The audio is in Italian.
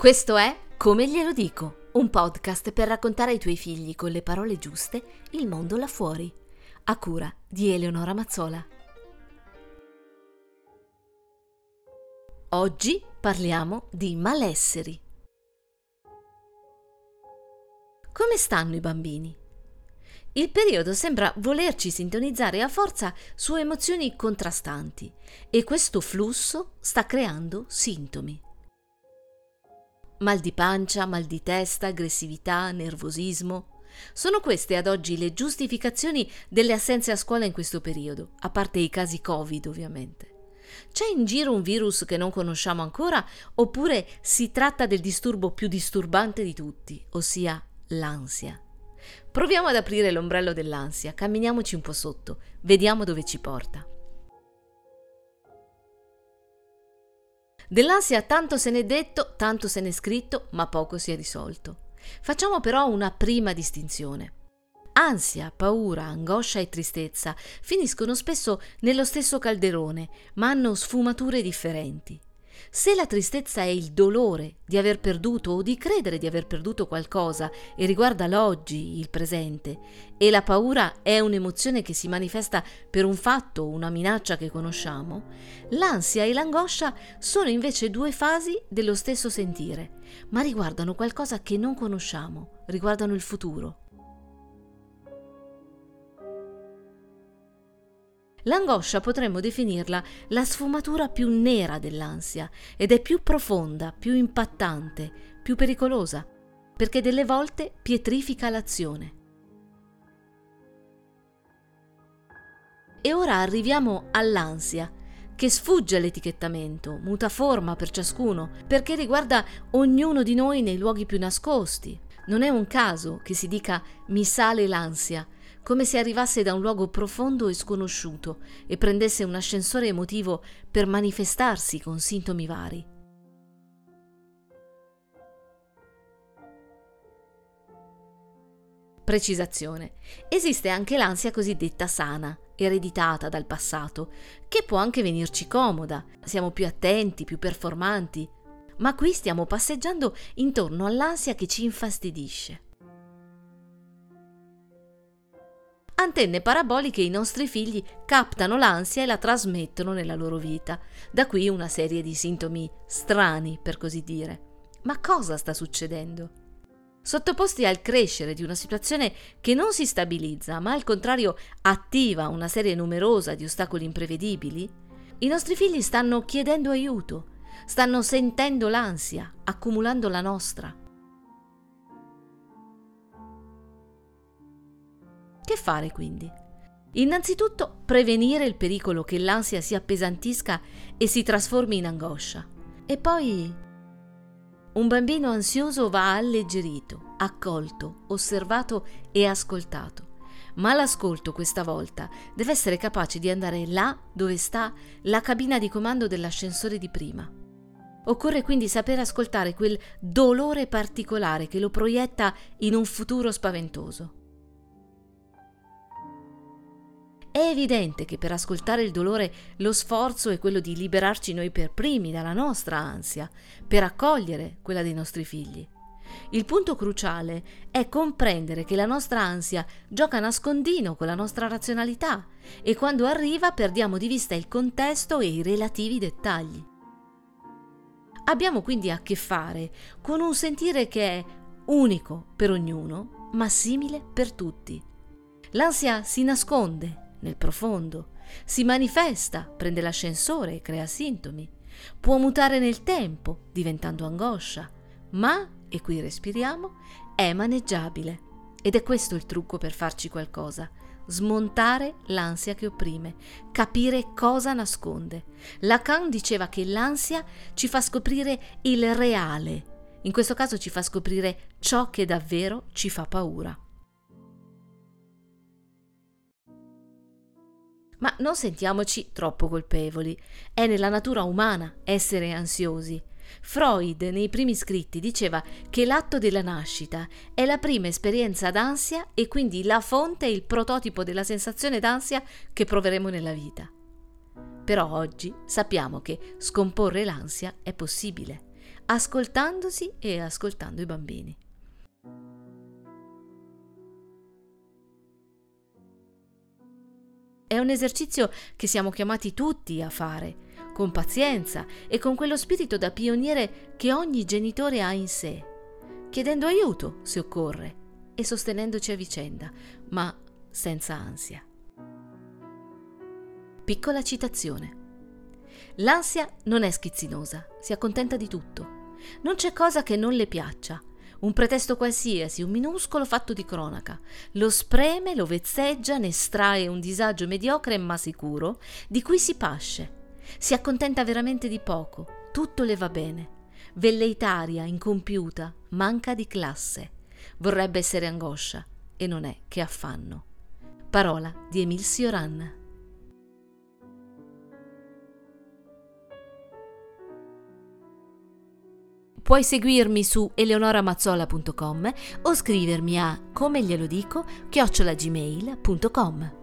Questo è Come glielo dico, un podcast per raccontare ai tuoi figli con le parole giuste il mondo là fuori, a cura di Eleonora Mazzola. Oggi parliamo di malesseri. Come stanno i bambini? Il periodo sembra volerci sintonizzare a forza su emozioni contrastanti e questo flusso sta creando sintomi mal di pancia, mal di testa, aggressività, nervosismo. Sono queste ad oggi le giustificazioni delle assenze a scuola in questo periodo, a parte i casi Covid ovviamente. C'è in giro un virus che non conosciamo ancora oppure si tratta del disturbo più disturbante di tutti, ossia l'ansia? Proviamo ad aprire l'ombrello dell'ansia, camminiamoci un po' sotto, vediamo dove ci porta. Dell'ansia tanto se n'è detto, tanto se n'è scritto, ma poco si è risolto. Facciamo però una prima distinzione. Ansia, paura, angoscia e tristezza finiscono spesso nello stesso calderone, ma hanno sfumature differenti. Se la tristezza è il dolore di aver perduto o di credere di aver perduto qualcosa e riguarda l'oggi, il presente, e la paura è un'emozione che si manifesta per un fatto o una minaccia che conosciamo, l'ansia e l'angoscia sono invece due fasi dello stesso sentire, ma riguardano qualcosa che non conosciamo, riguardano il futuro. L'angoscia potremmo definirla la sfumatura più nera dell'ansia ed è più profonda, più impattante, più pericolosa, perché delle volte pietrifica l'azione. E ora arriviamo all'ansia, che sfugge all'etichettamento, muta forma per ciascuno, perché riguarda ognuno di noi nei luoghi più nascosti. Non è un caso che si dica mi sale l'ansia, come se arrivasse da un luogo profondo e sconosciuto e prendesse un ascensore emotivo per manifestarsi con sintomi vari. Precisazione. Esiste anche l'ansia cosiddetta sana, ereditata dal passato, che può anche venirci comoda, siamo più attenti, più performanti, ma qui stiamo passeggiando intorno all'ansia che ci infastidisce. Antenne paraboliche i nostri figli captano l'ansia e la trasmettono nella loro vita. Da qui una serie di sintomi strani, per così dire. Ma cosa sta succedendo? Sottoposti al crescere di una situazione che non si stabilizza, ma al contrario attiva una serie numerosa di ostacoli imprevedibili, i nostri figli stanno chiedendo aiuto, stanno sentendo l'ansia, accumulando la nostra. Che fare quindi? Innanzitutto prevenire il pericolo che l'ansia si appesantisca e si trasformi in angoscia. E poi un bambino ansioso va alleggerito, accolto, osservato e ascoltato. Ma l'ascolto questa volta deve essere capace di andare là dove sta la cabina di comando dell'ascensore di prima. Occorre quindi saper ascoltare quel dolore particolare che lo proietta in un futuro spaventoso. Evidente che per ascoltare il dolore lo sforzo è quello di liberarci noi per primi dalla nostra ansia, per accogliere quella dei nostri figli. Il punto cruciale è comprendere che la nostra ansia gioca nascondino con la nostra razionalità e quando arriva perdiamo di vista il contesto e i relativi dettagli. Abbiamo quindi a che fare con un sentire che è unico per ognuno, ma simile per tutti. L'ansia si nasconde, nel profondo, si manifesta, prende l'ascensore e crea sintomi, può mutare nel tempo, diventando angoscia, ma, e qui respiriamo, è maneggiabile. Ed è questo il trucco per farci qualcosa. Smontare l'ansia che opprime, capire cosa nasconde. Lacan diceva che l'ansia ci fa scoprire il reale, in questo caso ci fa scoprire ciò che davvero ci fa paura. Ma non sentiamoci troppo colpevoli. È nella natura umana essere ansiosi. Freud nei primi scritti diceva che l'atto della nascita è la prima esperienza d'ansia e quindi la fonte e il prototipo della sensazione d'ansia che proveremo nella vita. Però oggi sappiamo che scomporre l'ansia è possibile. ascoltandosi e ascoltando i bambini. È un esercizio che siamo chiamati tutti a fare, con pazienza e con quello spirito da pioniere che ogni genitore ha in sé, chiedendo aiuto se occorre e sostenendoci a vicenda, ma senza ansia. Piccola citazione. L'ansia non è schizzinosa, si accontenta di tutto. Non c'è cosa che non le piaccia un pretesto qualsiasi, un minuscolo fatto di cronaca. Lo spreme, lo vezzeggia, ne estrae un disagio mediocre ma sicuro, di cui si pasce. Si accontenta veramente di poco, tutto le va bene. Velleitaria, incompiuta, manca di classe. Vorrebbe essere angoscia e non è che affanno. Parola di Emil Sioran. Puoi seguirmi su eleonoramazzola.com o scrivermi a come glielo dico chiocciolagmail.com.